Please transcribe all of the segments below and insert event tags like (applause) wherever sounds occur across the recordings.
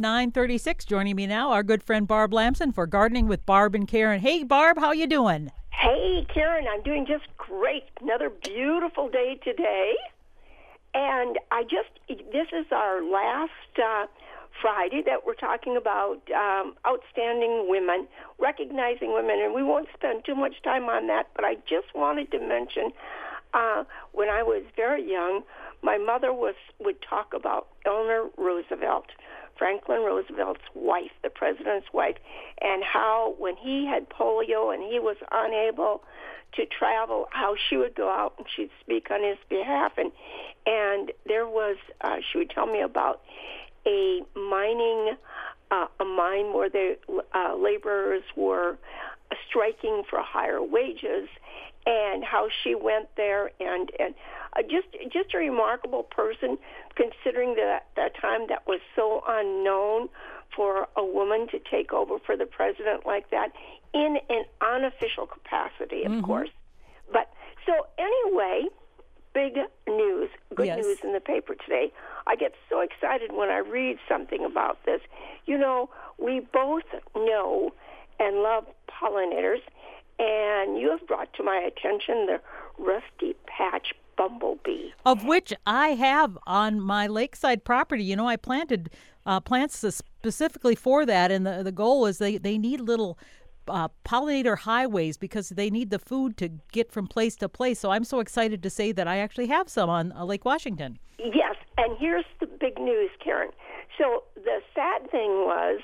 936 joining me now our good friend barb lamson for gardening with barb and karen. Hey barb how you doing? Hey karen i'm doing just great. Another beautiful day today. And i just this is our last uh, friday that we're talking about um, outstanding women recognizing women and we won't spend too much time on that but i just wanted to mention uh, when i was very young my mother was would talk about eleanor roosevelt Franklin Roosevelt's wife, the president's wife, and how when he had polio and he was unable to travel, how she would go out and she'd speak on his behalf, and and there was uh, she would tell me about a mining uh, a mine where the uh, laborers were striking for higher wages, and how she went there and and uh, just just a remarkable person considering that that time that was so unknown for a woman to take over for the president like that in an unofficial capacity of mm-hmm. course but so anyway big news good yes. news in the paper today i get so excited when i read something about this you know we both know and love pollinators and you have brought to my attention the rusty patch bumblebee. Of which I have on my lakeside property. You know, I planted uh, plants specifically for that, and the, the goal is they, they need little uh, pollinator highways because they need the food to get from place to place. So I'm so excited to say that I actually have some on uh, Lake Washington. Yes, and here's the big news, Karen. So the sad thing was,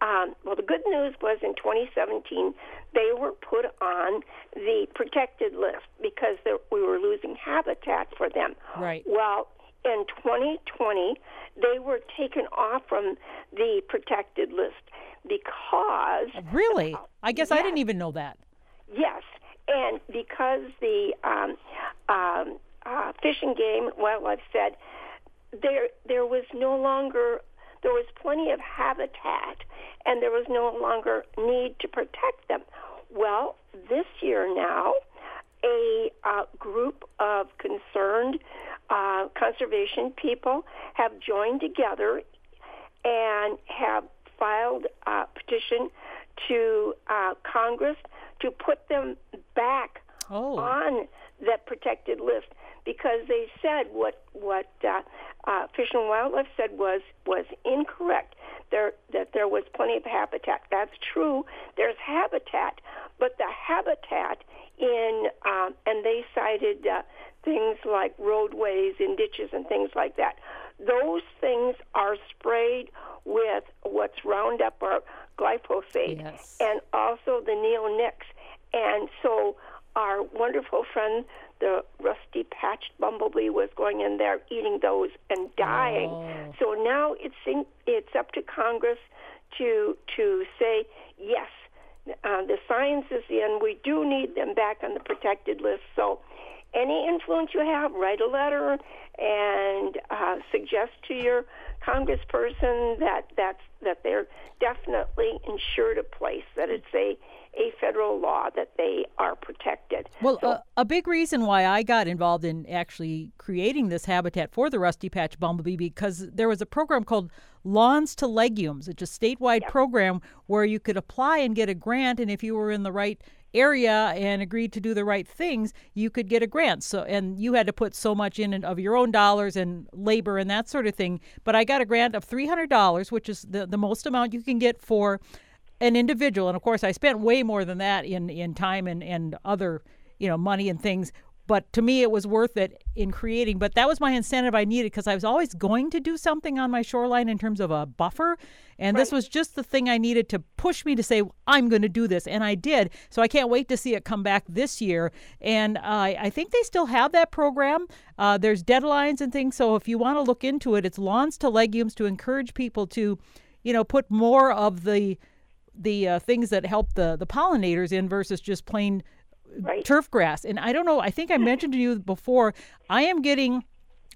um, well, the good news was in 2017 they were put on the protected list because we were losing habitat for them. Right. Well, in 2020 they were taken off from the protected list because really, I guess yes, I didn't even know that. Yes, and because the um, um, uh, Fish and Game Wildlife said there there was no longer there was plenty of habitat and there was no longer need to protect them. Well, this year now, a uh, group of concerned uh, conservation people have joined together and have filed a petition to uh, Congress to put them back oh. on that protected list because they said what what uh, uh, Fish and Wildlife said was was incorrect. There that there was plenty of habitat. That's true. There's habitat, but the habitat in um, and they cited uh, things like roadways and ditches and things like that. Those things are sprayed with what's Roundup or glyphosate, yes. and also the neonics. And so our wonderful friend, the rusty patched bumblebee, was going in there eating those and dying. Oh. So now it's in, it's up to Congress to to say yes. Uh, the science is in. We do need them back on the protected list. So, any influence you have, write a letter and uh, suggest to your congressperson that that's that they're definitely insured a place that it's a a federal law that they are protected. Well, so, uh, a big reason why I got involved in actually creating this habitat for the rusty patch bumblebee because there was a program called Lawns to Legumes. It's a statewide program where you could apply and get a grant, and if you were in the right area and agreed to do the right things, you could get a grant. So and you had to put so much in of your own dollars and labor and that sort of thing. But I got a grant of three hundred dollars, which is the, the most amount you can get for an individual, and of course, I spent way more than that in in time and and other you know money and things. But to me, it was worth it in creating. But that was my incentive I needed because I was always going to do something on my shoreline in terms of a buffer. And right. this was just the thing I needed to push me to say, I'm going to do this. And I did. So I can't wait to see it come back this year. And uh, I think they still have that program. Uh, there's deadlines and things. So if you want to look into it, it's Lawns to Legumes to encourage people to, you know, put more of the the uh, things that help the the pollinators in versus just plain right. turf grass. And I don't know. I think I mentioned to you before. I am getting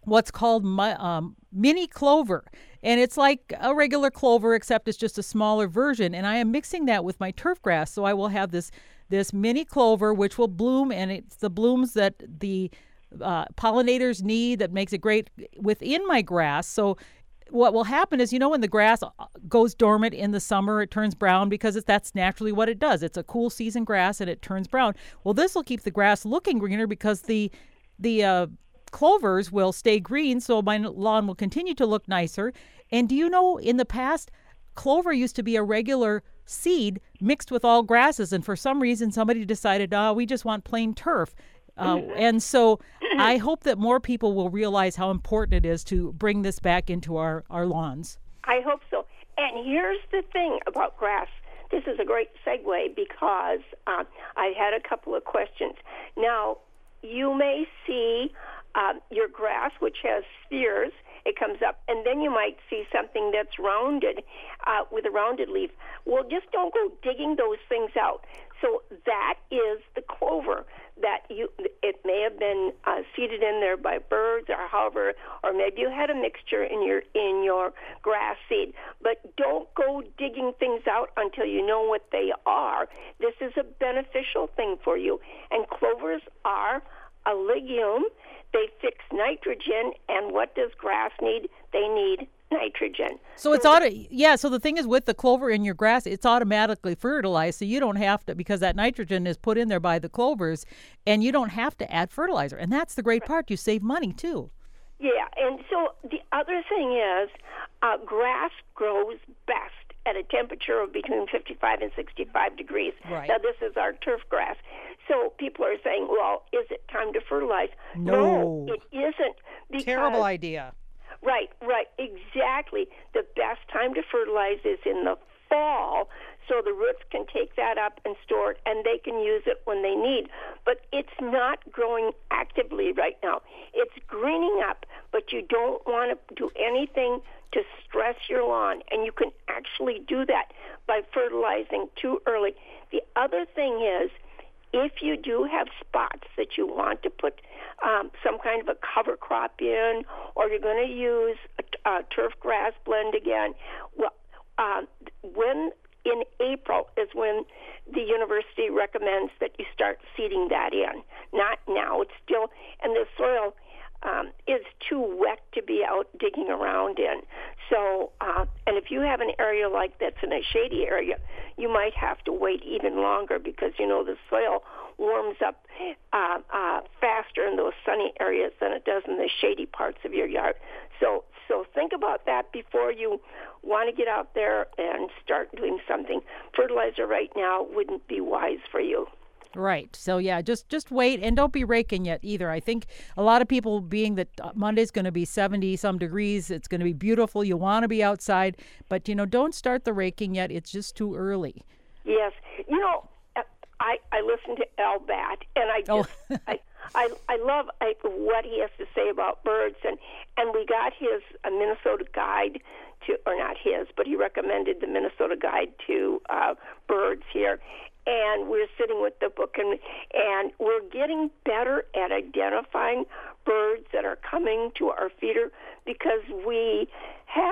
what's called my, um, mini clover. And it's like a regular clover, except it's just a smaller version. And I am mixing that with my turf grass. So I will have this this mini clover, which will bloom, and it's the blooms that the uh, pollinators need that makes it great within my grass. So what will happen is, you know, when the grass uh, goes dormant in the summer, it turns brown because it's that's naturally what it does. It's a cool season grass and it turns brown. Well, this will keep the grass looking greener because the the uh, clovers will stay green, so my lawn will continue to look nicer. And do you know, in the past, clover used to be a regular seed mixed with all grasses, and for some reason, somebody decided, oh, we just want plain turf. Uh, and so I hope that more people will realize how important it is to bring this back into our, our lawns. I hope so. And here's the thing about grass. This is a great segue because uh, I had a couple of questions. Now, you may see uh, your grass, which has spheres, it comes up, and then you might see something that's rounded uh, with a rounded leaf. Well, just don't go digging those things out. So that is the clover that you. It may have been uh, seeded in there by birds, or however, or maybe you had a mixture in your in your grass seed. But don't go digging things out until you know what they are. This is a beneficial thing for you, and clovers are a legume they fix nitrogen, and what does grass need? They need nitrogen. So, it's auto yeah, so the thing is with the clover in your grass, it's automatically fertilized, so you don't have to because that nitrogen is put in there by the clovers and you don't have to add fertilizer. And that's the great part. You save money too. Yeah, and so the other thing is uh, grass grows best at a temperature of between 55 and 65 degrees. Right. Now, this is our turf grass. So people are saying, well, is it time to fertilize? No, no it isn't. Terrible idea. Right, right, exactly. The best time to fertilize is in the fall so the roots can take that up and store it and they can use it when they need. But it's not growing actively right now. It's greening up, but you don't want to do anything to stress your lawn, and you can actually do that by fertilizing too early. The other thing is, if you do have spots that you want to put um, some kind of a cover crop in, or you're going to use a, a turf grass blend again, well, uh, when in April is when the university recommends that you start seeding that in. Not now. It's still, and the soil um, is too wet to be out digging around in. So, uh, and if you have an area like that's in a shady area, you might have to wait even longer because you know the soil warms up uh, uh, faster in those sunny areas than it does in the shady parts of your yard. So, so think about that before you want to get out there and start doing something. Fertilizer right now wouldn't be wise for you. Right. So yeah, just just wait and don't be raking yet either. I think a lot of people being that uh, Monday's going to be 70 some degrees, it's going to be beautiful. You want to be outside, but you know, don't start the raking yet. It's just too early. Yes. You know, I I listen to Al Batt, and I oh. just oh. I I I love I, what he has to say about birds and and we got his a Minnesota guide to or not his but he recommended the Minnesota guide to uh birds here and we're sitting with the book and and we're getting better at identifying birds that are coming to our feeder because we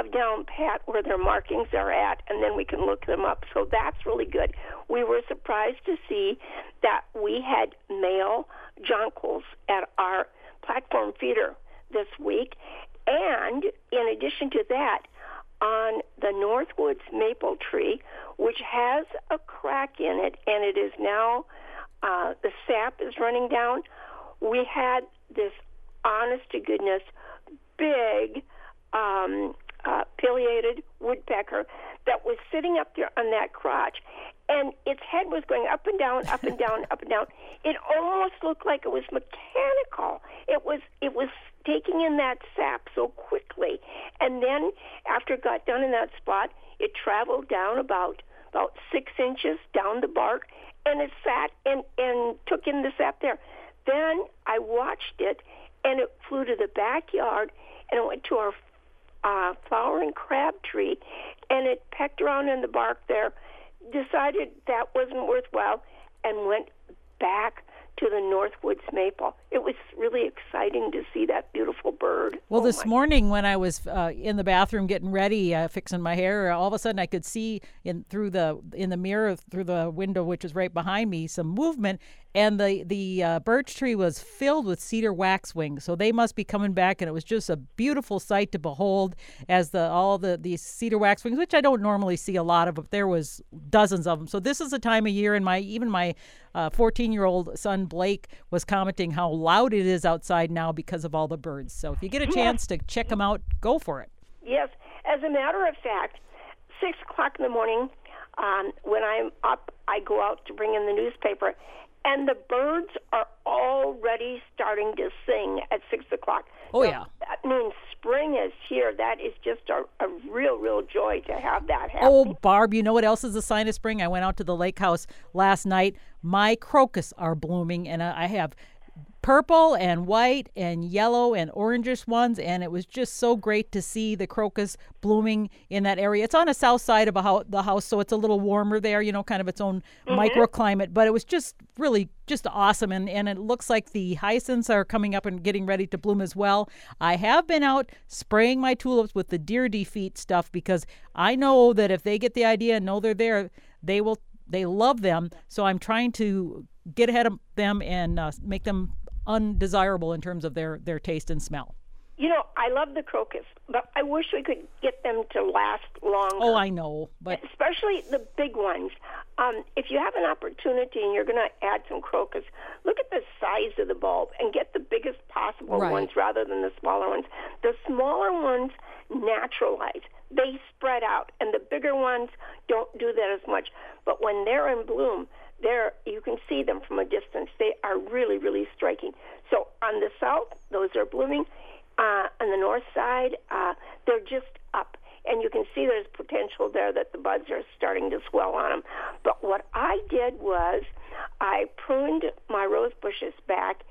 have down pat where their markings are at and then we can look them up so that's really good we were surprised to see that we had male jonquils at our platform feeder this week and in addition to that on the Northwoods maple tree, which has a crack in it, and it is now uh, the sap is running down. We had this honest to goodness big um, uh, pileated woodpecker that was sitting up there on that crotch, and its head was going up and down, up and down, up and down. It almost looked like it was mechanical. It was it was taking in that sap so quickly, and then after it got done in that spot, it traveled down about about six inches down the bark, and it sat and and took in the sap there. Then I watched it, and it flew to the backyard, and it went to our uh, flowering crab tree, and it pecked around in the bark there decided that wasn't worthwhile and went back to the Northwoods maple. It was really exciting to see that beautiful bird. Well, oh this morning when I was uh, in the bathroom getting ready, uh, fixing my hair, all of a sudden I could see in through the in the mirror through the window, which is right behind me, some movement, and the the uh, birch tree was filled with cedar waxwings. So they must be coming back, and it was just a beautiful sight to behold as the all the these cedar waxwings, which I don't normally see a lot of, but there was dozens of them. So this is a time of year, and my even my 14 year old son Blake was commenting how loud it is outside now because of all the birds. So if you get a chance to check them out, go for it. Yes, as a matter of fact, six o'clock in the morning, um, when I'm up, I go out to bring in the newspaper, and the birds are already starting to sing at six o'clock. Oh yeah. That means spring is here. That is just a, a real, real joy to have that happen. Oh, Barb, you know what else is a sign of spring? I went out to the lake house last night. My crocus are blooming, and I have purple and white and yellow and orangish ones and it was just so great to see the crocus blooming in that area. It's on the south side of a ho- the house so it's a little warmer there you know kind of its own microclimate but it was just really just awesome and, and it looks like the hyacinths are coming up and getting ready to bloom as well. I have been out spraying my tulips with the deer defeat stuff because i know that if they get the idea and know they're there they will they love them. So i'm trying to get ahead of them and uh, make them undesirable in terms of their their taste and smell. You know, I love the crocus, but I wish we could get them to last longer. Oh, I know, but especially the big ones. Um, if you have an opportunity and you're going to add some crocus, look at the size of the bulb and get the biggest possible Right. ones rather than the smaller ones. The smaller ones naturalize; they spread out, and the bigger ones don't do that as much. But when they're in bloom, they're you can see them from a distance. They are really, really striking. So on the south, those are blooming. Uh, on the north side, uh, they're just up, and you can see there's potential there that the buds are starting to swell on them. But what I did was I pruned my rose bushes back,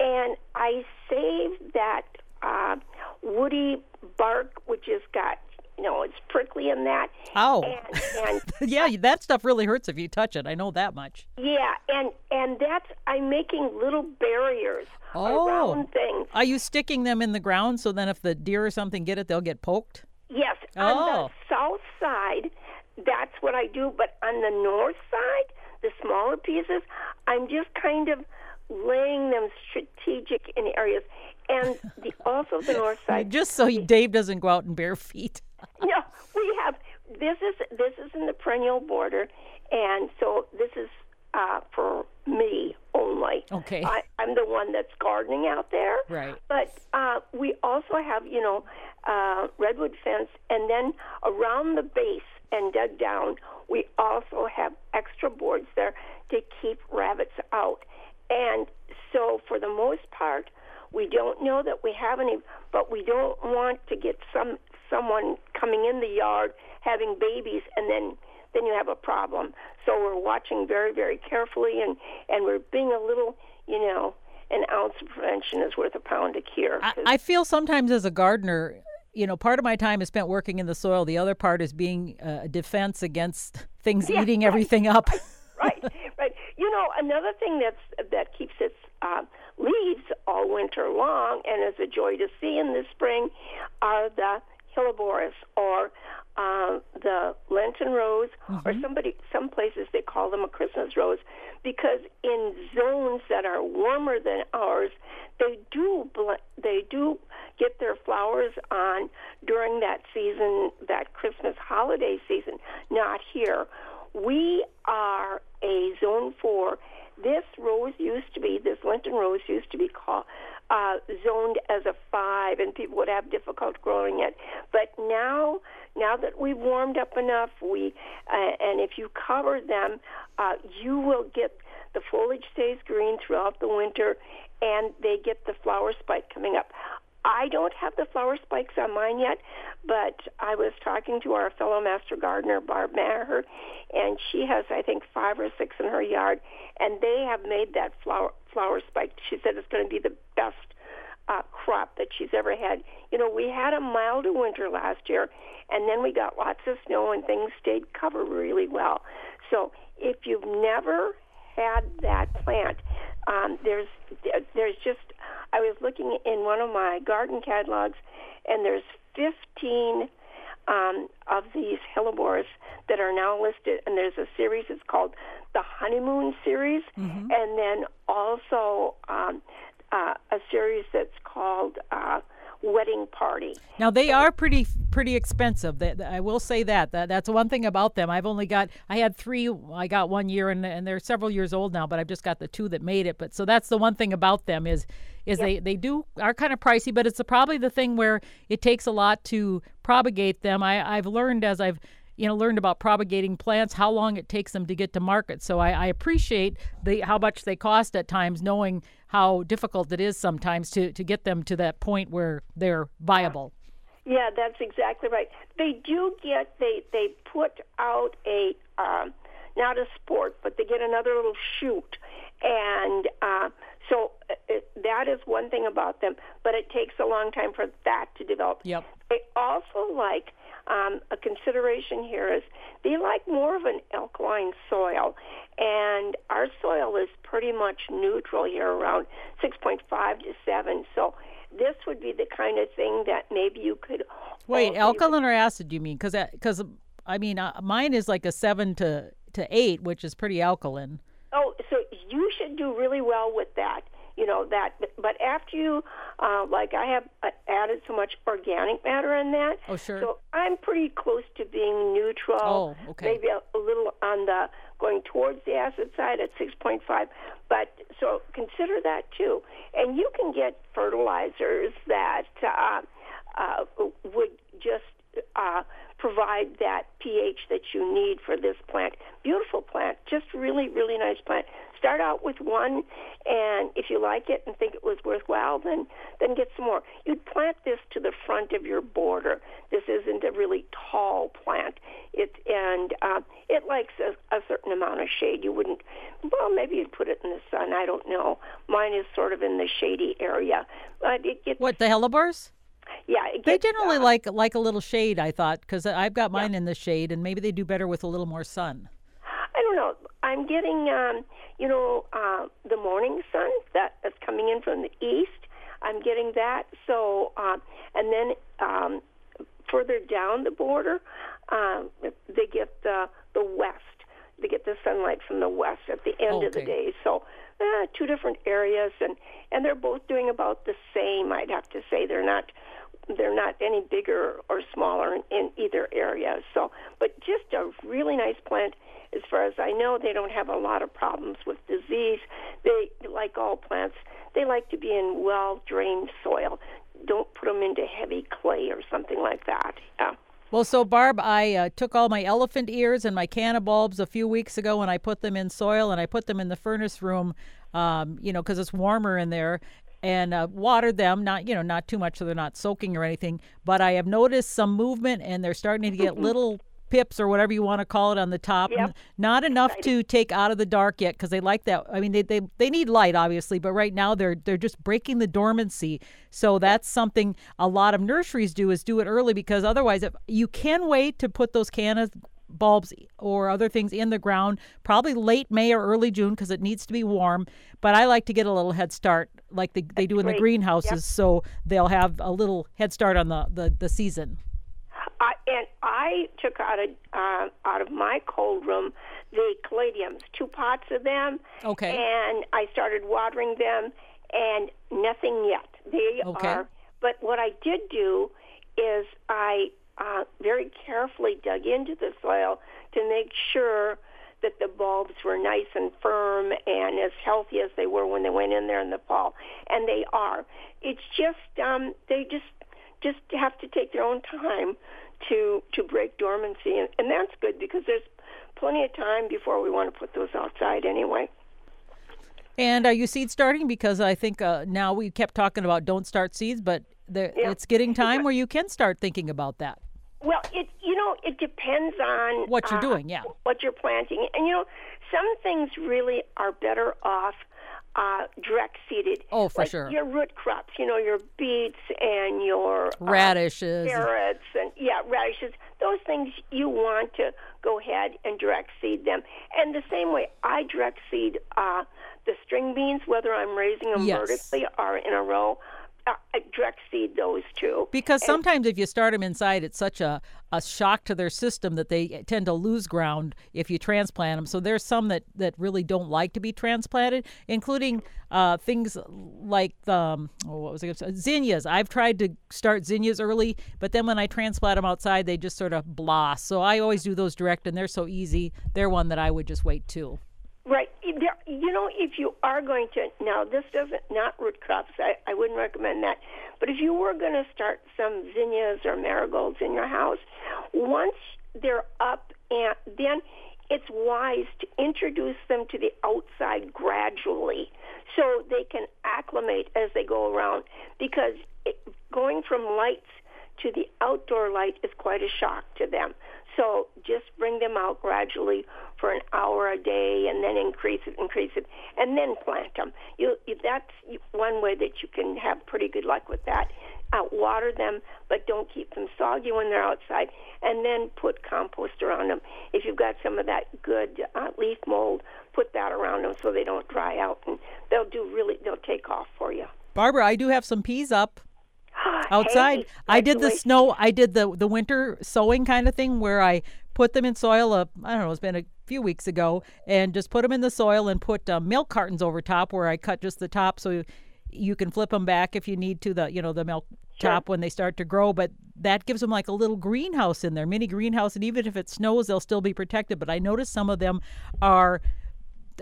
and I saved that uh, woody bark, which has got you know it's prickly in that. Oh. And, and (laughs) yeah, that stuff really hurts if you touch it. I know that much. yeah, and and that's I'm making little barriers Oh. around things. Are you sticking them in the ground so then if the deer or something get it, they'll get poked? Yes, Oh. on the oh. south side, that's what I do. But on the north side, the smaller pieces, I'm just kind of laying them strategic in areas. And the also the (laughs) north side, Just so Dave doesn't go out in bare feet. No, we have this is this is in the perennial border, and so this is uh, for me only. Okay. I, I'm the one that's gardening out there. Right. But uh, we also have, you know, uh, redwood fence, and then around the base and dug down, we also have extra boards there to keep rabbits out. And so, for the most part, we don't know that we have any, but we don't want to get some someone coming in the yard having babies, and then then you have a problem. So we're watching very, very carefully, and and we're being a little, you know, an ounce of prevention is worth a pound of cure. I, I feel sometimes as a gardener, you know, part of my time is spent working in the soil. The other part is being uh, a defense against (laughs) things Yeah, eating right. everything up. (laughs) right, right. You know, another thing that's that keeps its uh, leaves all winter long and is a joy to see in the spring are the hellebores or uh, the Lenten rose, or somebody some places they call them a Christmas rose, because in zones that are warmer than ours, they do bl- they do get their flowers on during that season, that Christmas holiday season. Not here. We are a zone four. This rose used to be, this Lenten rose used to be called, uh, zoned as a five, and people would have difficult growing it. But now, now that we've warmed up enough, we, uh, and if you cover them, uh, you will get the foliage stays green throughout the winter, and they get the flower spike coming up. I don't have the flower spikes on mine yet, but I was talking to our fellow master gardener, Barb Maher, and she has, I think, five or six in her yard, and they have made that flower flower spike. She said it's going to be the best uh, crop that she's ever had. You know, we had a milder winter last year, and then we got lots of snow, and things stayed covered really well. So if you've never had that plant, Um, there's there's just I was looking in one of my garden catalogs, and there's 15 um, of these hellebores that are now listed, and there's a series. It's called the Honeymoon series, Mm-hmm. and then also um, uh, a series that's called uh, Wedding Party. Now they are pretty pretty expensive. I will say that. that that's one thing about them. I've only got I had three. I got one year, and and they're several years old now. But I've just got the two that made it. But so that's the one thing about them is is they they do are kind of pricey. But it's probably the thing where it takes a lot to propagate them. I I've learned as I've you know learned about propagating plants how long it takes them to get to market so i, I appreciate the how much they cost at times knowing how difficult it is sometimes to, to get them to that point where they're viable Yeah, that's exactly right. They do get they they put out a um, not a sport, but they get another little shoot, and uh, so uh, it, that is one thing about them. But it takes a long time for that to develop. Yep. They also like um, a consideration here is they like more of an alkaline soil, and our soil is pretty much neutral here, around 6.5 to 7. So this would be the kind of thing that maybe you could. Wait, alkaline or acid? You mean? Because because I mean uh, mine is like a seven to to eight, which is pretty alkaline. Oh, so you should do really well with that. You know that, but, after you, uh, like I have uh, added so much organic matter in that. Oh, sure. So I'm pretty close to being neutral. Oh, okay. Maybe a, a little on the going towards the acid side at 6.5. But so consider that too. And you can get fertilizers that uh, uh, would just uh, provide that pH that you need for this plant. Beautiful plant, just really, really nice plant. Start out with one, and if you like it and think it was worthwhile, then then get some more. You'd plant this to the front of your border. This isn't a really tall plant. It and uh, it likes a, a certain amount of shade. You wouldn't. Well, maybe you'd put it in the sun. I don't know. Mine is sort of in the shady area, but it gets What the hellebores? Yeah. It They generally uh, like like a little shade. I thought because I've got mine in the shade, and maybe they do better with a little more sun. I don't know. I'm getting, um, you know, uh, the morning sun that, that's coming in from the east. I'm getting that. So, um, and then um, further down the border, um, they get the the west. They get the sunlight from the west at the end of the day. So, uh, two different areas, and and they're both doing about the same. I'd have to say they're not they're not any bigger or smaller in, in either area. So, but just a really nice plant. As far as I know, they don't have a lot of problems with disease. They, like all plants, they like to be in well drained soil. Don't put them into heavy clay or something like that. Yeah. Well, so Barb, I uh, took all my elephant ears and my canna bulbs a few weeks ago, and I put them in soil, and I put them in the furnace room, um, you know, because it's warmer in there, and uh, watered them. Not, you know, not too much, so they're not soaking or anything. But I have noticed some movement, and they're starting to get little pips or whatever you want to call it on the top. Yep. Not enough to take out of the dark yet, because they like that. I mean, they, they they need light, obviously, but right now they're they're just breaking the dormancy. So that's something a lot of nurseries do is do it early because otherwise, if you can wait to put those cannas bulbs or other things in the ground probably late may or early june because it needs to be warm but i like to get a little head start like they, they do in the great. greenhouses so they'll have a little head start on the, the, the season I, and I took out of uh, out of my cold room the caladiums, two pots of them. Okay. And I started watering them, and nothing yet. They Okay. are. But what I did do is I uh, very carefully dug into the soil to make sure that the bulbs were nice and firm and as healthy as they were when they went in there in the fall, and they are. It's just um, they just just have to take their own time to to break dormancy, and, and that's good because there's plenty of time before we want to put those outside anyway. and are you seed starting because i think uh, now we kept talking about don't start seeds but the, Yeah. it's getting (laughs) time where you can start thinking about that Well, it you know it depends on What you're uh, doing, yeah. What you're planting, and you know some things really are better off uh, direct seeded. Oh, for like sure. Your root crops, you know, your beets and your uh, radishes carrots and yeah radishes those things you want to go ahead and direct seed them and the same way i direct seed uh, the string beans, whether I'm raising them Yes. vertically or in a row, uh, I direct seed those too. Because And- sometimes if you start them inside, it's such a, a shock to their system that they tend to lose ground if you transplant them. So there's some that, that really don't like to be transplanted, including uh, things like um, oh, what was I going to say? zinnias. I've tried to start zinnias early, but then when I transplant them outside, they just sort of blah. So I always do those direct, and they're so easy. They're one that I would just wait too. There, you know, if you are going to now, this doesn't not root crops. I, I wouldn't recommend that. But if you were going to start some zinnias or marigolds in your house, once they're up, and then it's wise to introduce them to the outside gradually, so they can acclimate as they go around. Because it, going from lights to the outdoor light is quite a shock to them. So just bring them out gradually for an hour a day, and then increase it, increase it, and then plant them. You, that's one way that you can have pretty good luck with that. Uh, water them, but don't keep them soggy when they're outside, and then put compost around them. If you've got some of that good uh, leaf mold, put that around them so they don't dry out, and they'll do really. They'll take off for you. Barbara, I do have some peas up. Outside. Hey, I did the snow. I did the the winter sowing kind of thing where I put them in soil. Uh, I don't know. It's been a few weeks ago, and just put them in the soil and put uh, milk cartons over top where I cut just the top so you, you can flip them back if you need to. The you know the milk top when they start to grow, but that gives them like a little greenhouse in there, mini greenhouse, and even if it snows, they'll still be protected. But I noticed some of them are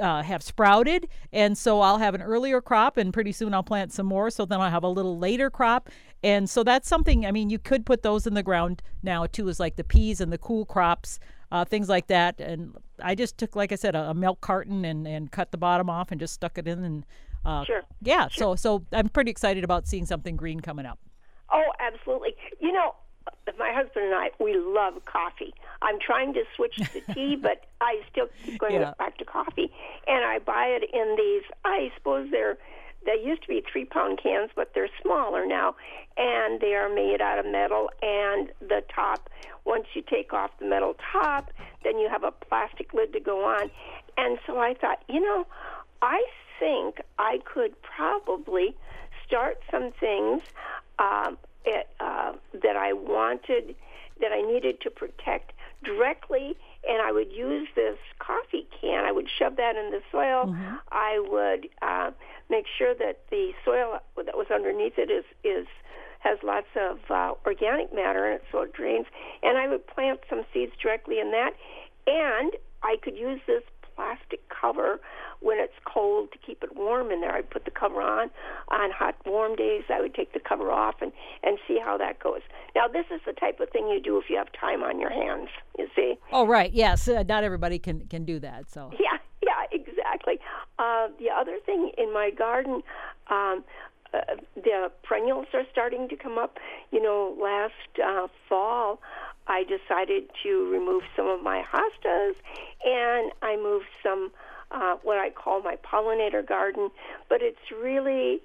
uh, have sprouted, and so I'll have an earlier crop, and pretty soon I'll plant some more. So then I'll have a little later crop, and so that's something. I mean, you could put those in the ground now too, is like the peas and the cool crops, uh, things like that. And I just took, like I said, a, a milk carton and and cut the bottom off and just stuck it in, and uh, Sure. yeah. So so I'm pretty excited about seeing something green coming up. Oh, absolutely. You know, my husband and I, we love coffee. I'm trying to switch to (laughs) tea, but I still keep going Yeah. back to coffee. And I buy it in these, I suppose they're, they used to be three pound cans, but they're smaller now. And they are made out of metal. And the top, once you take off the metal top, then you have a plastic lid to go on. And so I thought, you know, I think I could probably start some things um, it, uh, that I wanted, that I needed to protect directly, and I would use this coffee can. I would shove that in the soil. I would uh, make sure that the soil that was underneath it is is has lots of uh, organic matter in it, so it drains. And I would plant some seeds directly in that, and I could use this plastic cover when it's cold to keep it warm in there. I'd put the cover on. On hot, warm days, I would take the cover off and, and see how that goes. Now, this is the type of thing you do if you have time on your hands, you see. Oh right, yes. Uh, not everybody can can do that. So Yeah. Uh, the other thing in my garden, um, uh, the perennials are starting to come up. You know, last uh, fall, I decided to remove some of my hostas, and I moved some uh, what I call my pollinator garden. But it's really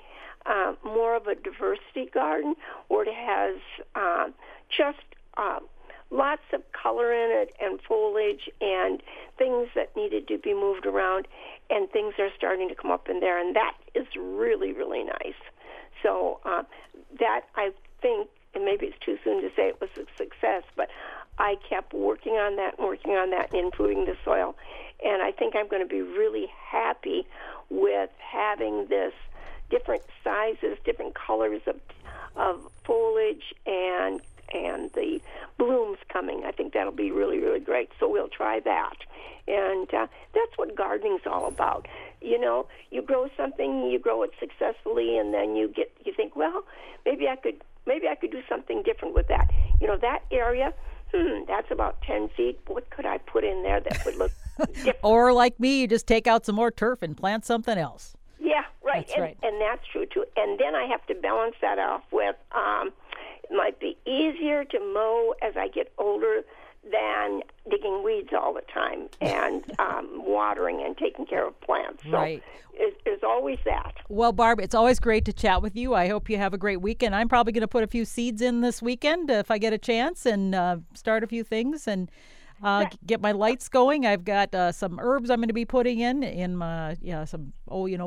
uh, more of a diversity garden, where it has um, just uh, lots of color in it and foliage and things that needed to be moved around and things are starting to come up in there and that is really really nice. So uh, that i think and maybe it's too soon to say it was a success but i kept working on that and working on that and improving the soil and i think i'm going to be really happy with having this different sizes different colors of of foliage and and the blooms coming. I think that'll be really, really great. So we'll try that. And uh, that's what gardening's all about. You know, you grow something, you grow it successfully, and then you get you think, well, maybe I could maybe I could do something different with that. You know, that area, hmm, that's about ten feet. What could I put in there that would look (laughs) different? or like me, you just take out some more turf and plant something else. Yeah, right. That's and, right. and that's true too. And then I have to balance that off with um, might be easier to mow as I get older than digging weeds all the time (laughs) and um, watering and taking care of plants. So Right. it- there's always that. Well, Barb, it's always great to chat with you. I hope you have a great weekend. I'm probably going to put a few seeds in this weekend if I get a chance and uh, start a few things. And uh, get my lights going. I've got uh, some herbs I'm going to be putting in in my yeah some oh you know